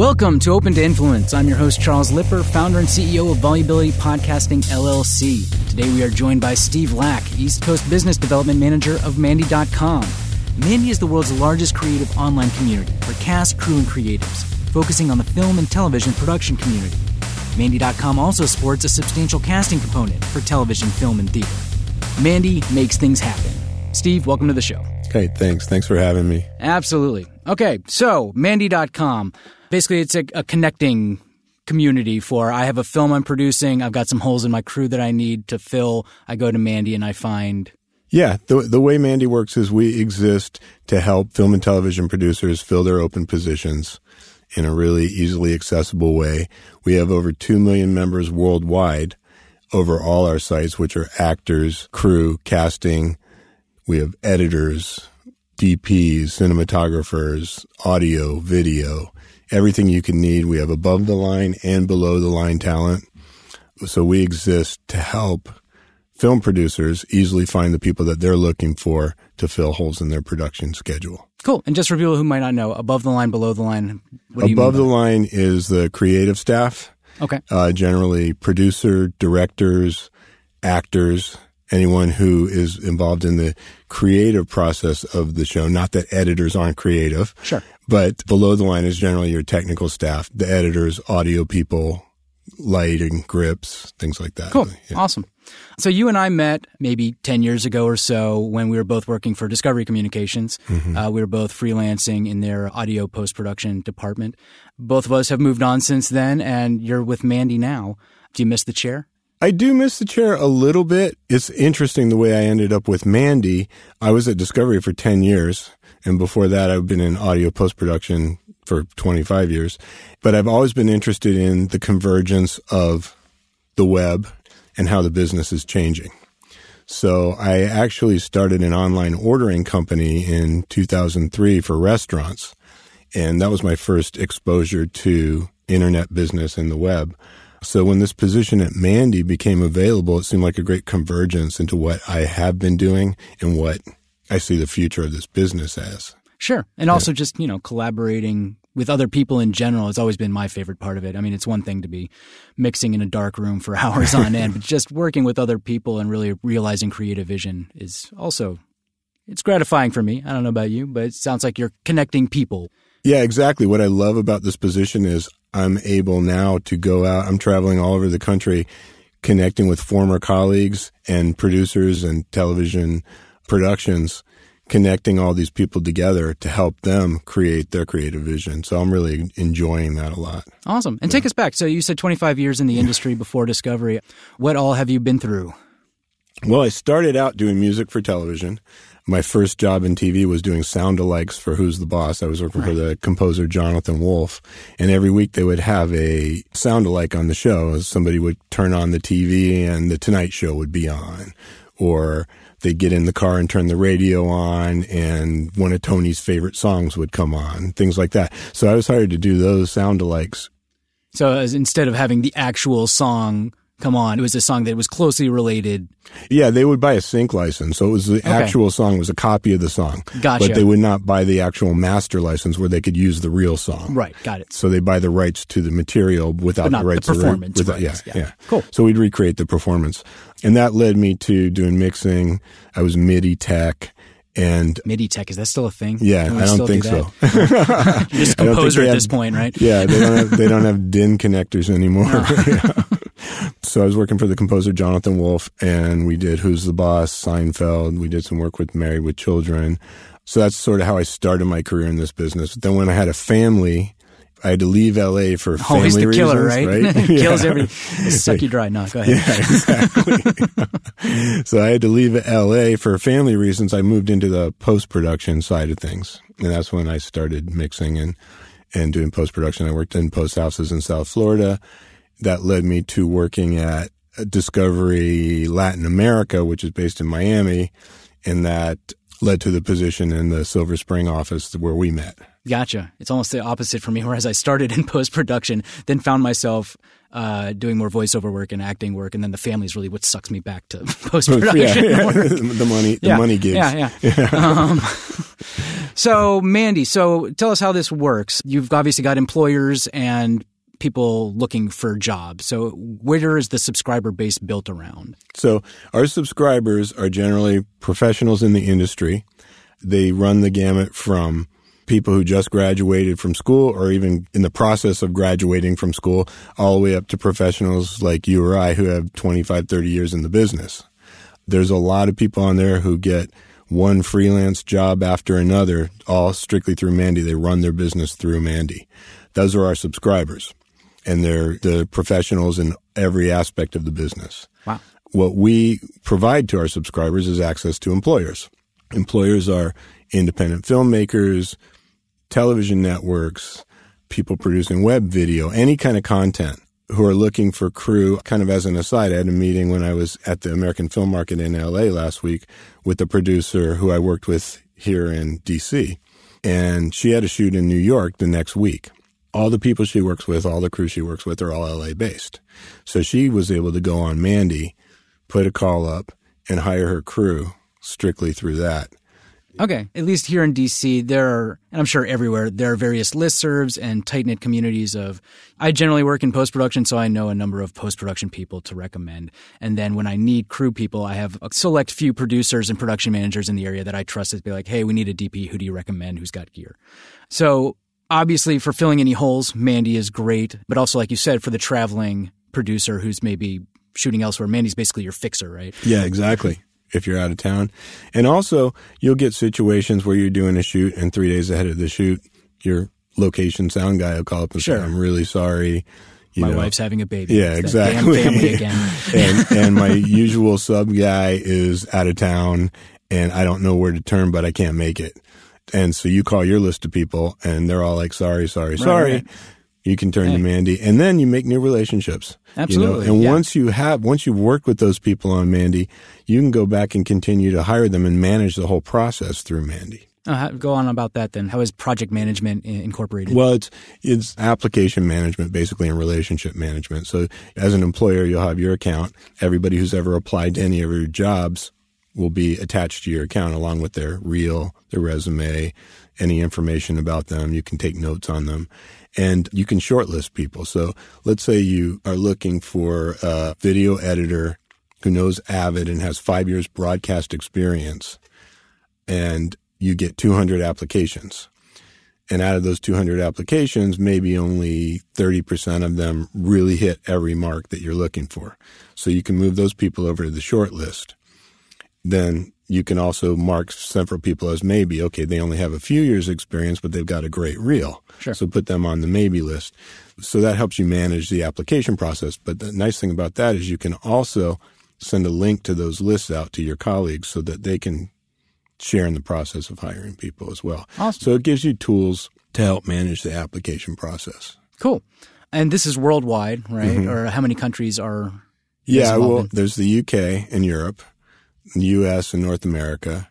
Welcome to Open to Influence. I'm your host, Charles Lipper, founder and CEO of Volubility Podcasting LLC. Today we are joined by Steve Lack, East Coast Business Development Manager of Mandy.com. Mandy is the world's largest creative online community for cast, crew, and creatives, focusing on the film and television production community. Mandy.com also supports a substantial casting component for television, film, and theater. Mandy makes things happen. Steve, welcome to the show. Okay, thanks. Thanks for having me. Absolutely. Okay, so Mandy.com. Basically, it's a, a connecting community for I have a film I'm producing, I've got some holes in my crew that I need to fill. I go to Mandy and I find Yeah, the the way Mandy works is we exist to help film and television producers fill their open positions in a really easily accessible way. We have over 2 million members worldwide over all our sites which are actors, crew, casting, we have editors, DPs, cinematographers, audio, video, everything you can need. We have above the line and below the line talent. So we exist to help film producers easily find the people that they're looking for to fill holes in their production schedule. Cool. And just for people who might not know, above the line, below the line, above the line is the creative staff. Okay. Uh, generally producer, directors, actors, anyone who is involved in the creative process of the show. Not that editors aren't creative. Sure. But below the line is generally your technical staff, the editors, audio people, lighting, grips, things like that. Cool. Yeah. Awesome. So you and I met maybe 10 years ago or so when we were both working for Discovery Communications. Mm-hmm. Uh, we were both freelancing in their audio post production department. Both of us have moved on since then, and you're with Mandy now. Do you miss the chair? I do miss the chair a little bit. It's interesting the way I ended up with Mandy. I was at Discovery for 10 years. And before that, I've been in audio post production for 25 years. But I've always been interested in the convergence of the web and how the business is changing. So I actually started an online ordering company in 2003 for restaurants. And that was my first exposure to internet business and the web. So when this position at Mandy became available, it seemed like a great convergence into what I have been doing and what I see the future of this business as. Sure. And yeah. also just, you know, collaborating with other people in general has always been my favorite part of it. I mean, it's one thing to be mixing in a dark room for hours on end, but just working with other people and really realizing creative vision is also it's gratifying for me. I don't know about you, but it sounds like you're connecting people. Yeah, exactly. What I love about this position is I'm able now to go out. I'm traveling all over the country, connecting with former colleagues and producers and television productions, connecting all these people together to help them create their creative vision. So I'm really enjoying that a lot. Awesome. And yeah. take us back. So you said 25 years in the industry before Discovery. What all have you been through? Well, I started out doing music for television my first job in TV was doing sound alikes for Who's the Boss. I was working right. for the composer Jonathan Wolff, and every week they would have a sound alike on the show. Somebody would turn on the TV and the Tonight Show would be on, or they'd get in the car and turn the radio on, and one of Tony's favorite songs would come on, things like that. So I was hired to do those sound alikes. So instead of having the actual song come on. It was a song that was closely related. Yeah, they would buy a sync license. So it was the okay. actual song was a copy of the song. Gotcha. But they would not buy the actual master license where they could use the real song. Right, got it. So they buy the rights to the material without the rights the performance. To the, without, yeah, yeah, yeah. Cool. So we'd recreate the performance. And that led me to doing mixing. I was MIDI tech. And MIDI tech is that still a thing? Yeah, I don't think do so. just composer at have, this point, right? Yeah, they don't have, they don't have DIN connectors anymore. No. So I was working for the composer Jonathan Wolff, and we did Who's the Boss, Seinfeld. We did some work with Married with Children. So that's sort of how I started my career in this business. But then when I had a family, I had to leave LA for oh, family Always the killer, reasons, right? right? Kills every suck you dry. No, go ahead. Yeah, exactly. so I had to leave LA for family reasons. I moved into the post production side of things, and that's when I started mixing and and doing post production. I worked in post houses in South Florida that led me to working at Discovery Latin America, which is based in Miami, and that led to the position in the Silver Spring office where we met. Gotcha. It's almost the opposite for me. Whereas I started in post production, then found myself uh, doing more voiceover work and acting work, and then the family is really what sucks me back to post production. Yeah, yeah. the money, the yeah, money gigs. Yeah, yeah. yeah. Um, So, Mandy, so tell us how this works. You've obviously got employers and people looking for jobs. So, where is the subscriber base built around? So, our subscribers are generally professionals in the industry. They run the gamut from people who just graduated from school or even in the process of graduating from school, all the way up to professionals like you or I who have 25, 30 years in the business. There's a lot of people on there who get one freelance job after another, all strictly through Mandy. They run their business through Mandy. Those are our subscribers and they're the professionals in every aspect of the business. Wow. What we provide to our subscribers is access to employers. Employers are independent filmmakers, television networks, people producing web video, any kind of content who are looking for crew. Kind of as an aside, I had a meeting when I was at the American Film Market in LA last week with a producer who I worked with here in DC. And she had a shoot in New York the next week all the people she works with, all the crew she works with are all LA based. So she was able to go on Mandy, put a call up, and hire her crew strictly through that. Okay. At least here in DC, there are, and I'm sure everywhere, there are various listservs and tight knit communities of. I generally work in post production, so I know a number of post production people to recommend. And then when I need crew people, I have a select few producers and production managers in the area that I trust to be like, hey, we need a DP. Who do you recommend? Who's got gear? So obviously for filling any holes, Mandy is great, but also like you said, for the traveling producer who's maybe shooting elsewhere, Mandy's basically your fixer, right? Yeah, exactly. If you're out of town. And also, you'll get situations where you're doing a shoot and three days ahead of the shoot, your location sound guy will call up and sure. say, I'm really sorry. You my know, wife's having a baby. Yeah, it's exactly. family again. and, and my usual sub guy is out of town and I don't know where to turn, but I can't make it. And so you call your list of people and they're all like, sorry, sorry, sorry. Right. You can turn hey. to Mandy and then you make new relationships. Absolutely. You know? And yeah. once you have, once you've worked with those people on Mandy, you can go back and continue to hire them and manage the whole process through Mandy. Uh, go on about that then. How is project management incorporated? Well, it's it's application management basically and relationship management. So as an employer, you'll have your account. Everybody who's ever applied to any of your jobs will be attached to your account along with their reel, their resume, any information about them. You can take notes on them and you can shortlist people. So let's say you are looking for a video editor who knows Avid and has five years broadcast experience and you get 200 applications. And out of those 200 applications, maybe only 30% of them really hit every mark that you're looking for. So you can move those people over to the short list then you can also mark several people as maybe. Okay, they only have a few years experience, but they've got a great reel. Sure. So put them on the maybe list. So that helps you manage the application process. But the nice thing about that is you can also send a link to those lists out to your colleagues so that they can share in the process of hiring people as well. Awesome. So it gives you tools to help manage the application process. Cool. And this is worldwide, right? Mm-hmm. Or how many countries are? Yeah, well, there's the UK and Europe. U.S. and North America.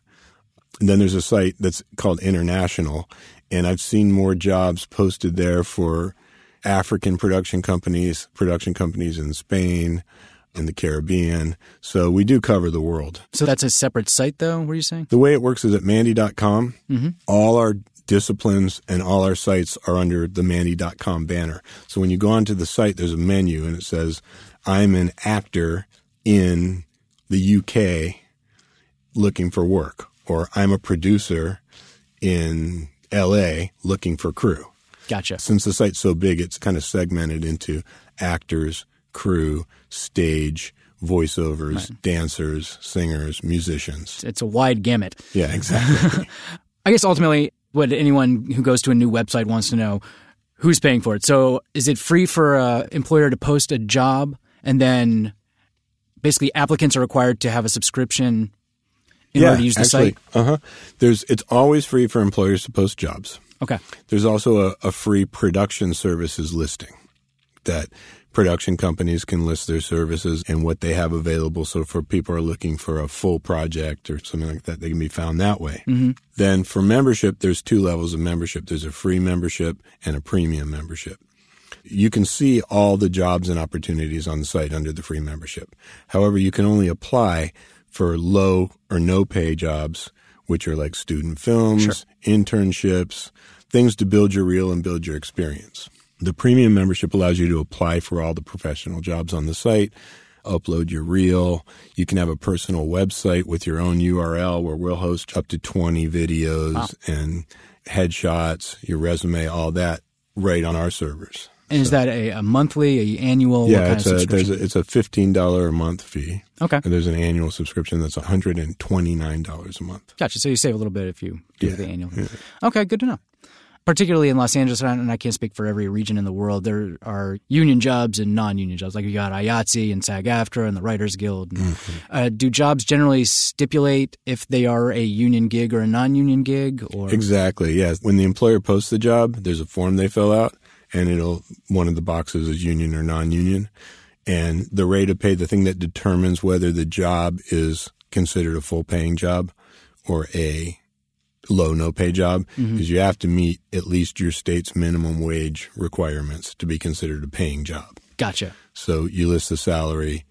And then there's a site that's called International, and I've seen more jobs posted there for African production companies, production companies in Spain, in the Caribbean. So we do cover the world. So that's a separate site, though, what are you saying? The way it works is at Mandy.com. Mm-hmm. All our disciplines and all our sites are under the Mandy.com banner. So when you go onto the site, there's a menu and it says, I'm an actor in the UK looking for work, or I'm a producer in LA looking for crew. Gotcha. Since the site's so big, it's kind of segmented into actors, crew, stage, voiceovers, right. dancers, singers, musicians. It's a wide gamut. Yeah, exactly. I guess ultimately, what anyone who goes to a new website wants to know who's paying for it. So, is it free for an employer to post a job and then basically applicants are required to have a subscription in yeah, order to use the actually, site? Uh huh. There's it's always free for employers to post jobs. Okay. There's also a, a free production services listing that production companies can list their services and what they have available. So for people are looking for a full project or something like that, they can be found that way. Mm-hmm. Then for membership, there's two levels of membership. There's a free membership and a premium membership. You can see all the jobs and opportunities on the site under the free membership. However, you can only apply for low or no pay jobs which are like student films, sure. internships, things to build your reel and build your experience. The premium membership allows you to apply for all the professional jobs on the site, upload your reel. You can have a personal website with your own URL where we'll host up to 20 videos wow. and headshots, your resume, all that right on our servers. And so. is that a, a, monthly, a annual? Yeah, it's a there's a, it's a fifteen dollar a month fee. Okay. And there's an annual subscription that's one hundred and twenty nine dollars a month. Gotcha. So you save a little bit if you do yeah. the annual. Yeah. Okay, good to know particularly in Los Angeles, and I can't speak for every region in the world, there are union jobs and non-union jobs. Like you got IATSE and SAG-AFTRA and the Writers Guild. Mm-hmm. Uh, do jobs generally stipulate if they are a union gig or a non-union gig? Or exactly, yes. When the employer posts the job, there's a form they fill out, and it'll one of the boxes is union or non-union, and the rate of pay, the thing that determines whether the job is considered a full-paying job or a low no pay job mm-hmm. is you have to meet at least your state's minimum wage requirements to be considered a paying job. Gotcha. So you list the salary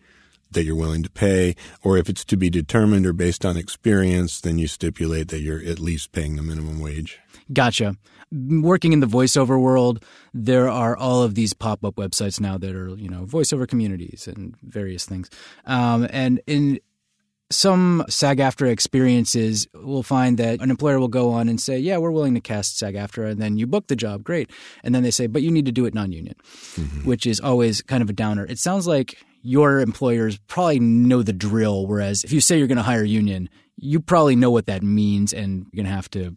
that you're willing to pay, or if it's to be determined or based on experience, then you stipulate that you're at least paying the minimum wage. Gotcha. Working in the voiceover world, there are all of these pop up websites now that are, you know, voiceover communities and various things. Um, and in some SAG AFTRA experiences we'll find that an employer will go on and say, Yeah, we're willing to cast SAG AFTRA. And then you book the job, great. And then they say, But you need to do it non union, mm-hmm. which is always kind of a downer. It sounds like your employers probably know the drill. Whereas if you say you're going to hire union, you probably know what that means and you're going to have to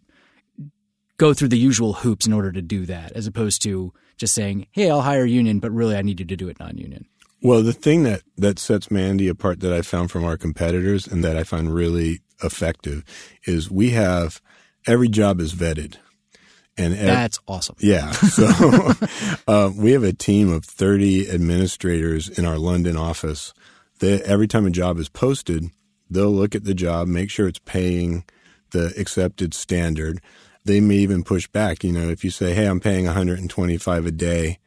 go through the usual hoops in order to do that, as opposed to just saying, Hey, I'll hire union, but really I need you to do it non union. Well, the thing that, that sets Mandy apart that I found from our competitors and that I find really effective is we have every job is vetted. And ev- that's awesome. Yeah. So uh, we have a team of 30 administrators in our London office. They, every time a job is posted, they'll look at the job, make sure it's paying the accepted standard. They may even push back. You know, if you say, "Hey, I'm paying 125 a day,"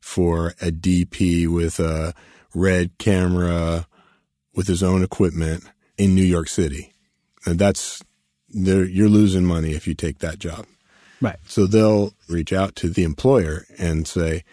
for a DP with a red camera with his own equipment in New York City. And that's you're losing money if you take that job. Right. So they'll reach out to the employer and say,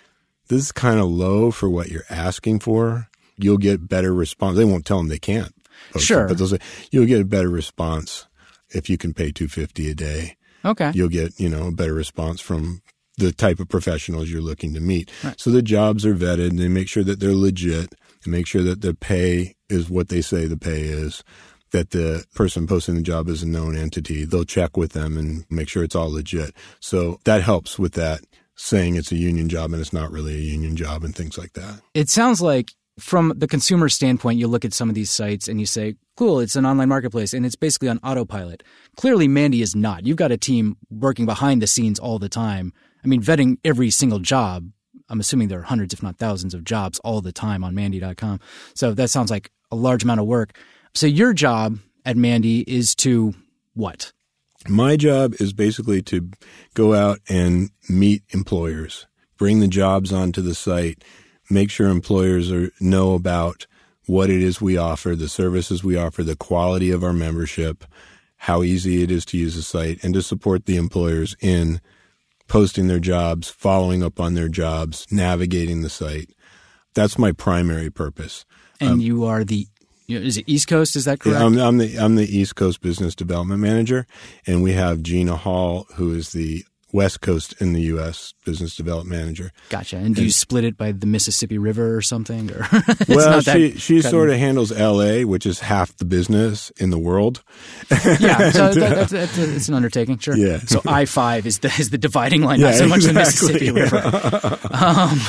"This is kind of low for what you're asking for. You'll get better response." They won't tell them they can't. Sure. It, but they'll say you'll get a better response if you can pay 250 a day. Okay. You'll get, you know, a better response from the type of professionals you're looking to meet. Right. So the jobs are vetted and they make sure that they're legit and make sure that the pay is what they say the pay is, that the person posting the job is a known entity. They'll check with them and make sure it's all legit. So that helps with that saying it's a union job and it's not really a union job and things like that. It sounds like from the consumer standpoint, you look at some of these sites and you say, cool, it's an online marketplace and it's basically on autopilot. Clearly, Mandy is not. You've got a team working behind the scenes all the time I mean, vetting every single job. I'm assuming there are hundreds, if not thousands, of jobs all the time on Mandy.com. So that sounds like a large amount of work. So your job at Mandy is to what? My job is basically to go out and meet employers, bring the jobs onto the site, make sure employers are, know about what it is we offer, the services we offer, the quality of our membership, how easy it is to use the site, and to support the employers in posting their jobs, following up on their jobs, navigating the site. That's my primary purpose. And um, you are the is it East Coast? Is that correct? Yeah, I'm, I'm, the I'm the East Coast Business Development Manager, and we have Gina Hall, who is the West Coast in the U.S. Business Development Manager. Gotcha. And do you split it by the Mississippi River or something? Or well, she she sort of handles L.A., which is half the business in the world. yeah, so that, that's, that's a, it's an undertaking, sure. Yeah. So I five is the is the dividing line, yeah, not so much exactly. the Mississippi River. um,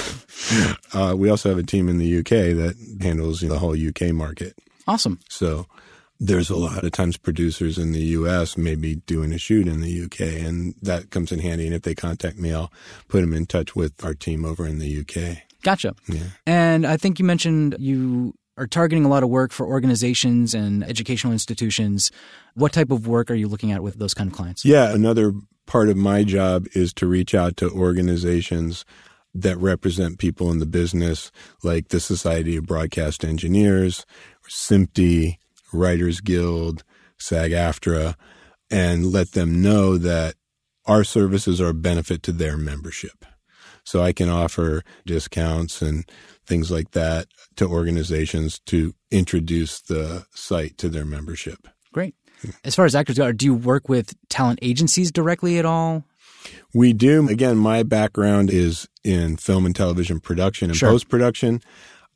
uh, we also have a team in the UK that handles the whole UK market. Awesome. So there's a lot of times producers in the US may be doing a shoot in the UK and that comes in handy. And if they contact me, I'll put them in touch with our team over in the UK. Gotcha. Yeah. And I think you mentioned you are targeting a lot of work for organizations and educational institutions. What type of work are you looking at with those kind of clients? Yeah, another part of my job is to reach out to organizations that represent people in the business, like the Society of Broadcast Engineers, SMPTE, Writers Guild, SAG AFTRA, and let them know that our services are a benefit to their membership. So I can offer discounts and things like that to organizations to introduce the site to their membership. Great. As far as actors go, do you work with talent agencies directly at all? We do. Again, my background is in film and television production and Sure. post production.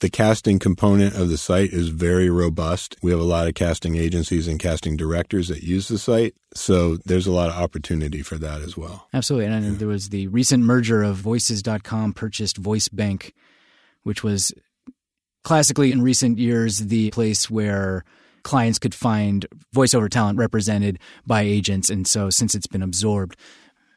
The casting component of the site is very robust. We have a lot of casting agencies and casting directors that use the site. So there's a lot of opportunity for that as well. Absolutely. And then there was the recent merger of Voices.com purchased Voice Bank, which was classically in recent years the place where clients could find voiceover talent represented by agents. And so since it's been absorbed,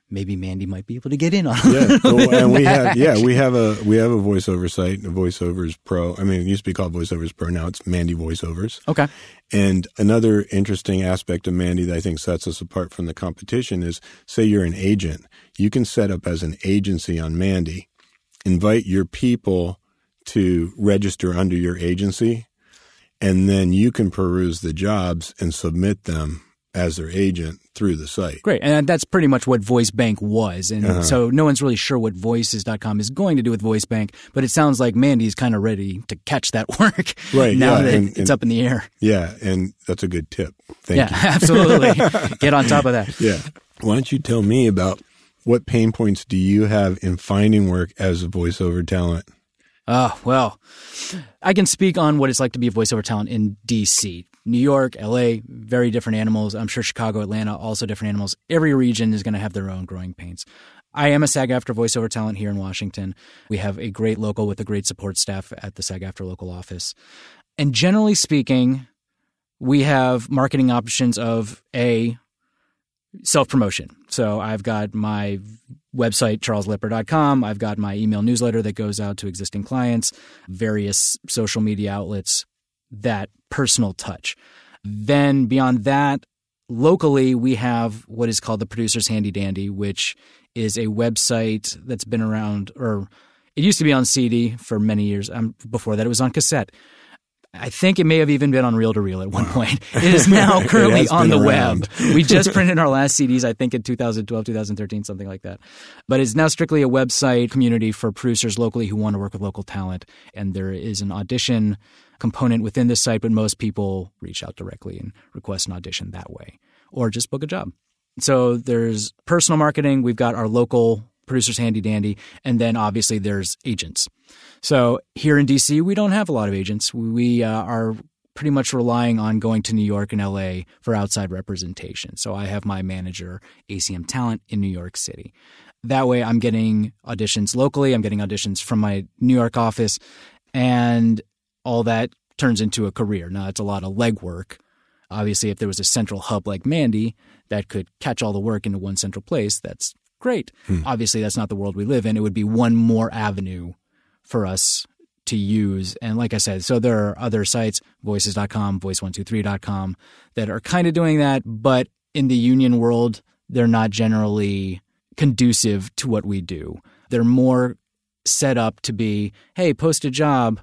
maybe Mandy might be able to get in on Yeah, well, oh, and we have yeah we have a we have a voiceover site, a VoiceOvers Pro. I mean, it used to be called VoiceOvers Pro. Now it's Mandy Voiceovers. Okay. And another interesting aspect of Mandy that I think sets us apart from the competition is say you're an agent, you can set up as an agency on Mandy, invite your people to register under your agency, and then you can peruse the jobs and submit them as their agent through the site. Great. And that's pretty much what Voice Bank was. And Uh-huh. so no one's really sure what Voices.com is going to do with Voice Bank, but it sounds like Mandy's kind of ready to catch that work Right, now yeah, that and- it's and- up in the air. Yeah, and that's a good tip. Thank yeah, you. absolutely. Get on top of that. Yeah. Why don't you tell me about what pain points do you have in finding work as a voiceover talent? Oh, well, I can speak on what it's like to be a voiceover talent in DC. New York, LA, very different animals. I'm sure Chicago, Atlanta, also different animals. Every region is going to have their own growing pains. I am a SAG AFTRA voiceover talent here in Washington. We have a great local with a great support staff at the SAG AFTRA local office. And generally speaking, we have marketing options of A, self promotion. So I've got my website, charleslipper.com. I've got my email newsletter that goes out to existing clients, various social media outlets, that personal touch. Then beyond that, locally, we have what is called the Producer's Handy Dandy, which is a website that's been around, or it used to be on CD for many years. Um, before that, it was on cassette. I think it may have even been on reel to reel at one point. It is now currently on the around. web. We just printed our last CDs, I think, in 2012, 2013, something like that. But it's now strictly a website community for producers locally who want to work with local talent. And there is an audition component within this site, but most people reach out directly and request an audition that way or just book a job. So there's personal marketing. We've got our local producers handy dandy. And then obviously there's agents. So here in DC, we don't have a lot of agents. We uh, are pretty much relying on going to New York and LA for outside representation. So I have my manager, ACM Talent, in New York City. That way, I'm getting auditions locally. I'm getting auditions from my New York office, and all that turns into a career. Now, it's a lot of legwork. Obviously, if there was a central hub like Mandy that could catch all the work into one central place, that's great. Hmm. Obviously, that's not the world we live in. It would be one more avenue for us to use. And like I said, so there are other sites, voices.com, voice123.com, that are kind of doing that, but in the union world, they're not generally conducive to what we do. They're more set up to be, hey, post a job,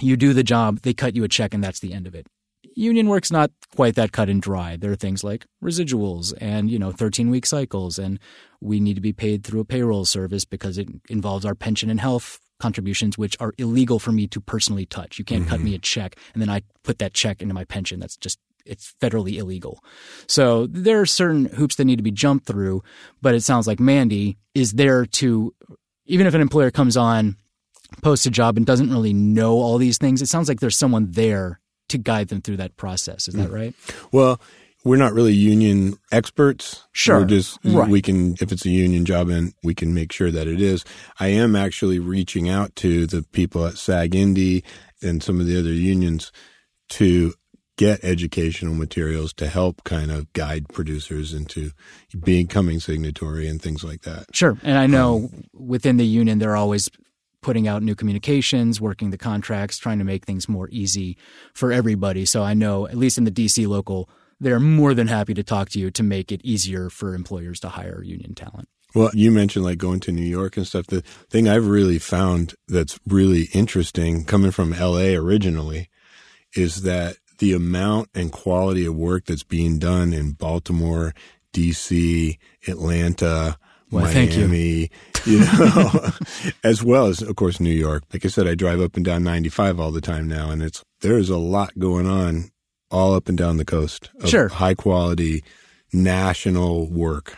you do the job, they cut you a check, and that's the end of it. Union work's not quite that cut and dry. There are things like residuals and, you know, 13 week cycles, and we need to be paid through a payroll service because it involves our pension and health contributions, which are illegal for me to personally touch. You can't cut mm-hmm. me a check and then I put that check into my pension. That's just it's federally illegal. So there are certain hoops that need to be jumped through, but it sounds like Mandy is there to even if an employer comes on, posts a job and doesn't really know all these things, it sounds like there's someone there to guide them through that process. Is that mm. right? Well, we're not really union experts. Sure. We're just mm-hmm. Right. we can if it's a union job and we can make sure that it is. I am actually reaching out to the people at SAG Indie and some of the other unions to get educational materials to help kind of guide producers into becoming signatory and things like that. Sure. And I know um, within the union, they're always putting out new communications, working the contracts, trying to make things more easy for everybody. So I know, at least in the DC local, they're more than happy to talk to you to make it easier for employers to hire union talent. Well, you mentioned like going to New York and stuff. The thing I've really found that's really interesting coming from LA originally is that the amount and quality of work that's being done in Baltimore, DC, Atlanta, well, Miami, you. you know, as well as of course New York. Like I said, I drive up and down 95 all the time now and it's there's a lot going on all up and down the coast of sure. high quality national work.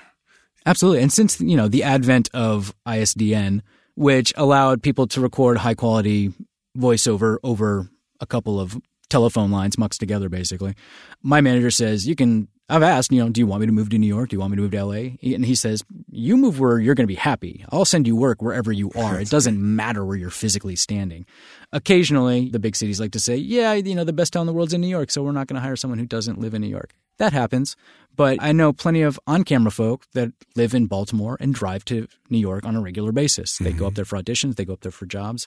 Absolutely. And since, you know, the advent of ISDN, which allowed people to record high quality voiceover over a couple of telephone lines muxed together, basically. My manager says, You can, I've asked, you know, do you want me to move to New York? Do you want me to move to LA? And he says, You move where you're going to be happy. I'll send you work wherever you are. It doesn't matter where you're physically standing. Occasionally, the big cities like to say, Yeah, you know, the best town in the world's in New York, so we're not going to hire someone who doesn't live in New York. That happens. But I know plenty of on camera folk that live in Baltimore and drive to New York on a regular basis. They mm-hmm. go up there for auditions, they go up there for jobs.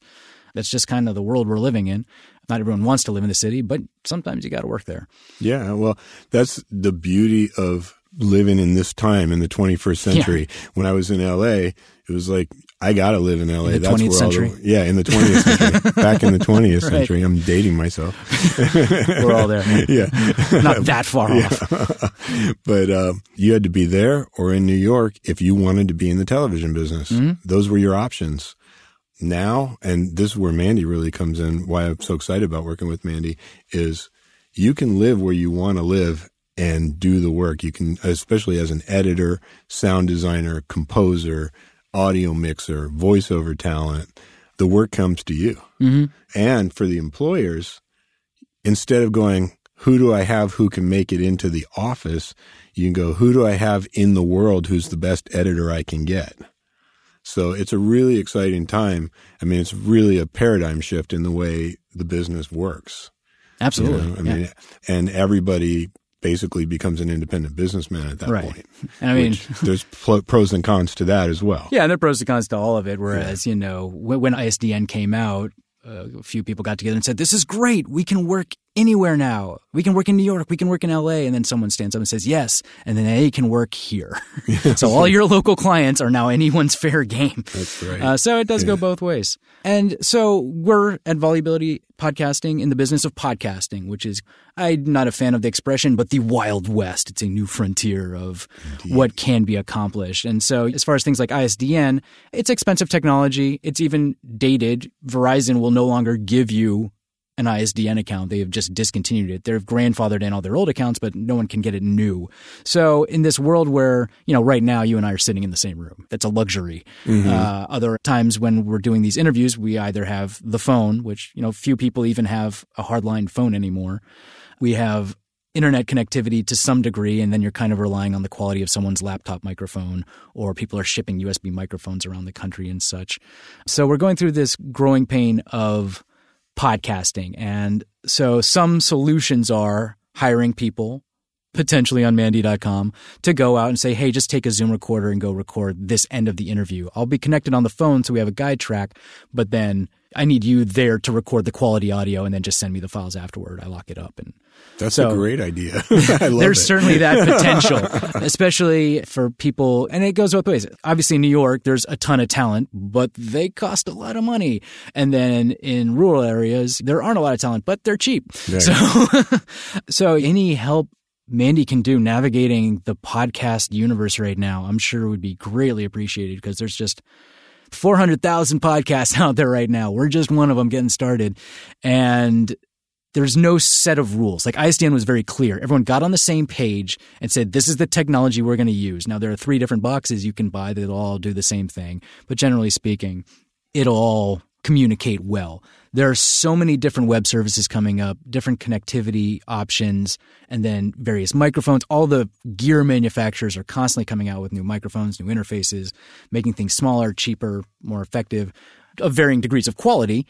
That's just kind of the world we're living in. Not everyone wants to live in the city, but sometimes you got to work there. Yeah, well, that's the beauty of living in this time in the 21st century. Yeah. When I was in LA, it was like I got to live in LA. In That's 20th century. The, yeah, in the 20th century. Back in the 20th right. century. I'm dating myself. We're all there. Yeah. Not that far yeah. off. but uh, you had to be there or in New York if you wanted to be in the television business. Mm-hmm. Those were your options now, and this is where Mandy really comes in, why I'm so excited about working with Mandy, is you can live where you want to live and do the work. You can, especially as an editor, sound designer, composer, audio mixer, voiceover talent, the work comes to you. Mm-hmm. And for the employers, instead of going, who do I have who can make it into the office? You can go, who do I have in the world who's the best editor I can get? So it's a really exciting time. I mean, it's really a paradigm shift in the way the business works. Absolutely. You know? I mean, and everybody basically becomes an independent businessman at that right. point. And I mean, there's pros and cons to that as well. Yeah, and there are pros and cons to all of it. Whereas, yeah. you know, when ISDN came out, uh, a few people got together and said, "This is great. We can work anywhere now. We can work in New York. We can work in LA." And then someone stands up and says, "Yes," and then they can work here. so all your local clients are now anyone's fair game. That's right. Uh, so it does yeah. go both ways. And so we're at Volubility Podcasting in the business of podcasting, which is I'm not a fan of the expression, but the Wild West. It's a new frontier of Indeed. what can be accomplished. And so, as far as things like ISDN, it's expensive technology. It's even dated. Verizon will no longer give you an ISDN account. They have just discontinued it. They've grandfathered in all their old accounts, but no one can get it new. So in this world where, you know, right now you and I are sitting in the same room, that's a luxury. Mm-hmm. Uh, other times when we're doing these interviews, we either have the phone, which, you know, few people even have a hardline phone anymore we have internet connectivity to some degree, and then you're kind of relying on the quality of someone's laptop microphone, or people are shipping USB microphones around the country and such. So we're going through this growing pain of podcasting. And so some solutions are hiring people potentially on mandy.com to go out and say, hey, just take a Zoom recorder and go record this end of the interview. I'll be connected on the phone so we have a guide track, but then I need you there to record the quality audio and then just send me the files afterward. I lock it up and that's so, a great idea. there's it. certainly that potential, especially for people, and it goes both ways. Obviously, in New York, there's a ton of talent, but they cost a lot of money. And then in rural areas, there aren't a lot of talent, but they're cheap. Right. So, so any help Mandy can do navigating the podcast universe right now, I'm sure would be greatly appreciated because there's just 400,000 podcasts out there right now. We're just one of them getting started. And there's no set of rules. Like ISDN was very clear. Everyone got on the same page and said, this is the technology we're going to use. Now, there are three different boxes you can buy that all do the same thing. But generally speaking, it'll all communicate well. There are so many different web services coming up, different connectivity options, and then various microphones. All the gear manufacturers are constantly coming out with new microphones, new interfaces, making things smaller, cheaper, more effective, of varying degrees of quality.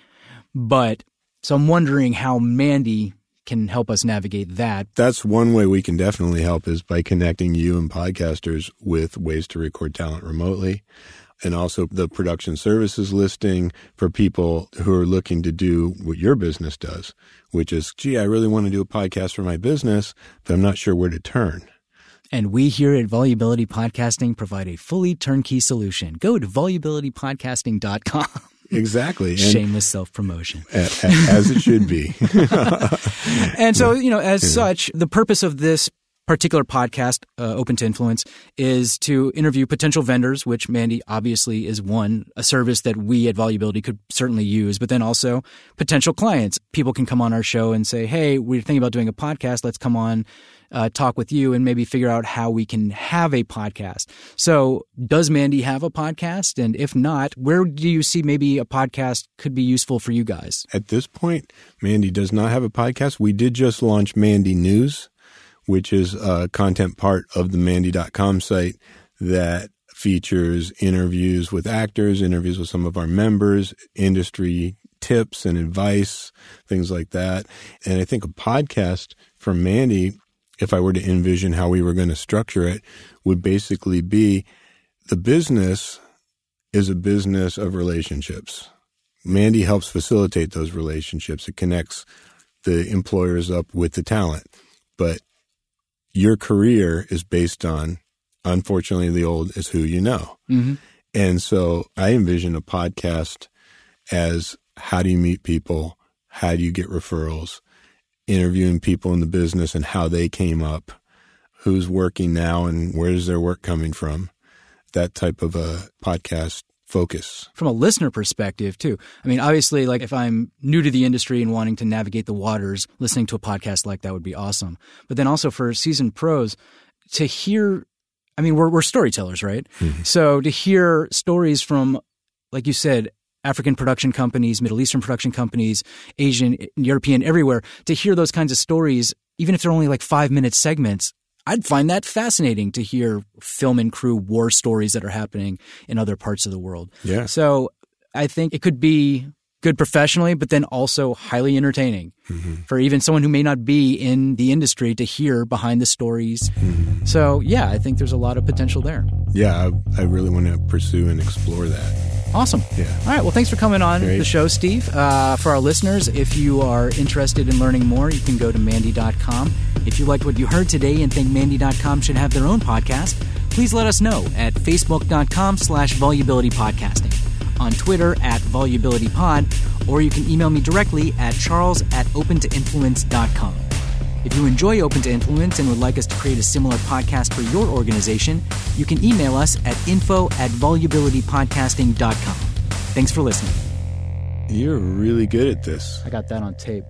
But so I'm wondering how Mandy can help us navigate that. That's one way we can definitely help is by connecting you and podcasters with ways to record talent remotely. And also the production services listing for people who are looking to do what your business does, which is, gee, I really want to do a podcast for my business, but I'm not sure where to turn. And we here at Volubility Podcasting provide a fully turnkey solution. Go to volubilitypodcasting.com. exactly. And Shameless self promotion. as it should be. and so, you know, as such, the purpose of this particular podcast, uh, Open to Influence, is to interview potential vendors, which Mandy obviously is one, a service that we at Volubility could certainly use, but then also potential clients. People can come on our show and say, hey, we're thinking about doing a podcast. Let's come on. Uh, talk with you and maybe figure out how we can have a podcast. So, does Mandy have a podcast? And if not, where do you see maybe a podcast could be useful for you guys? At this point, Mandy does not have a podcast. We did just launch Mandy News which is a content part of the Mandy.com site that features interviews with actors, interviews with some of our members, industry tips and advice, things like that. And I think a podcast from Mandy, if I were to envision how we were going to structure it, would basically be the business is a business of relationships. Mandy helps facilitate those relationships. It connects the employers up with the talent. But your career is based on, unfortunately, the old is who you know. Mm-hmm. And so I envision a podcast as how do you meet people? How do you get referrals? Interviewing people in the business and how they came up, who's working now and where's their work coming from. That type of a podcast focus. From a listener perspective, too. I mean, obviously, like if I'm new to the industry and wanting to navigate the waters, listening to a podcast like that would be awesome. But then also for seasoned pros, to hear, I mean, we're, we're storytellers, right? Mm-hmm. So to hear stories from, like you said, African production companies, Middle Eastern production companies, Asian, European, everywhere, to hear those kinds of stories, even if they're only like five minute segments, I'd find that fascinating to hear film and crew war stories that are happening in other parts of the world. Yeah. So I think it could be good professionally, but then also highly entertaining mm-hmm. for even someone who may not be in the industry to hear behind the stories. Mm-hmm. So, yeah, I think there's a lot of potential there. Yeah, I, I really want to pursue and explore that. Awesome. Yeah. All right. Well, thanks for coming on Great. the show, Steve. Uh, for our listeners, if you are interested in learning more, you can go to Mandy.com. If you liked what you heard today and think Mandy.com should have their own podcast, please let us know at Facebook.com slash Volubility Podcasting, on Twitter at Volubility Pod, or you can email me directly at charles at opentoinfluence.com. If you enjoy Open to Influence and would like us to create a similar podcast for your organization, you can email us at info at volubilitypodcasting.com. Thanks for listening. You're really good at this. I got that on tape.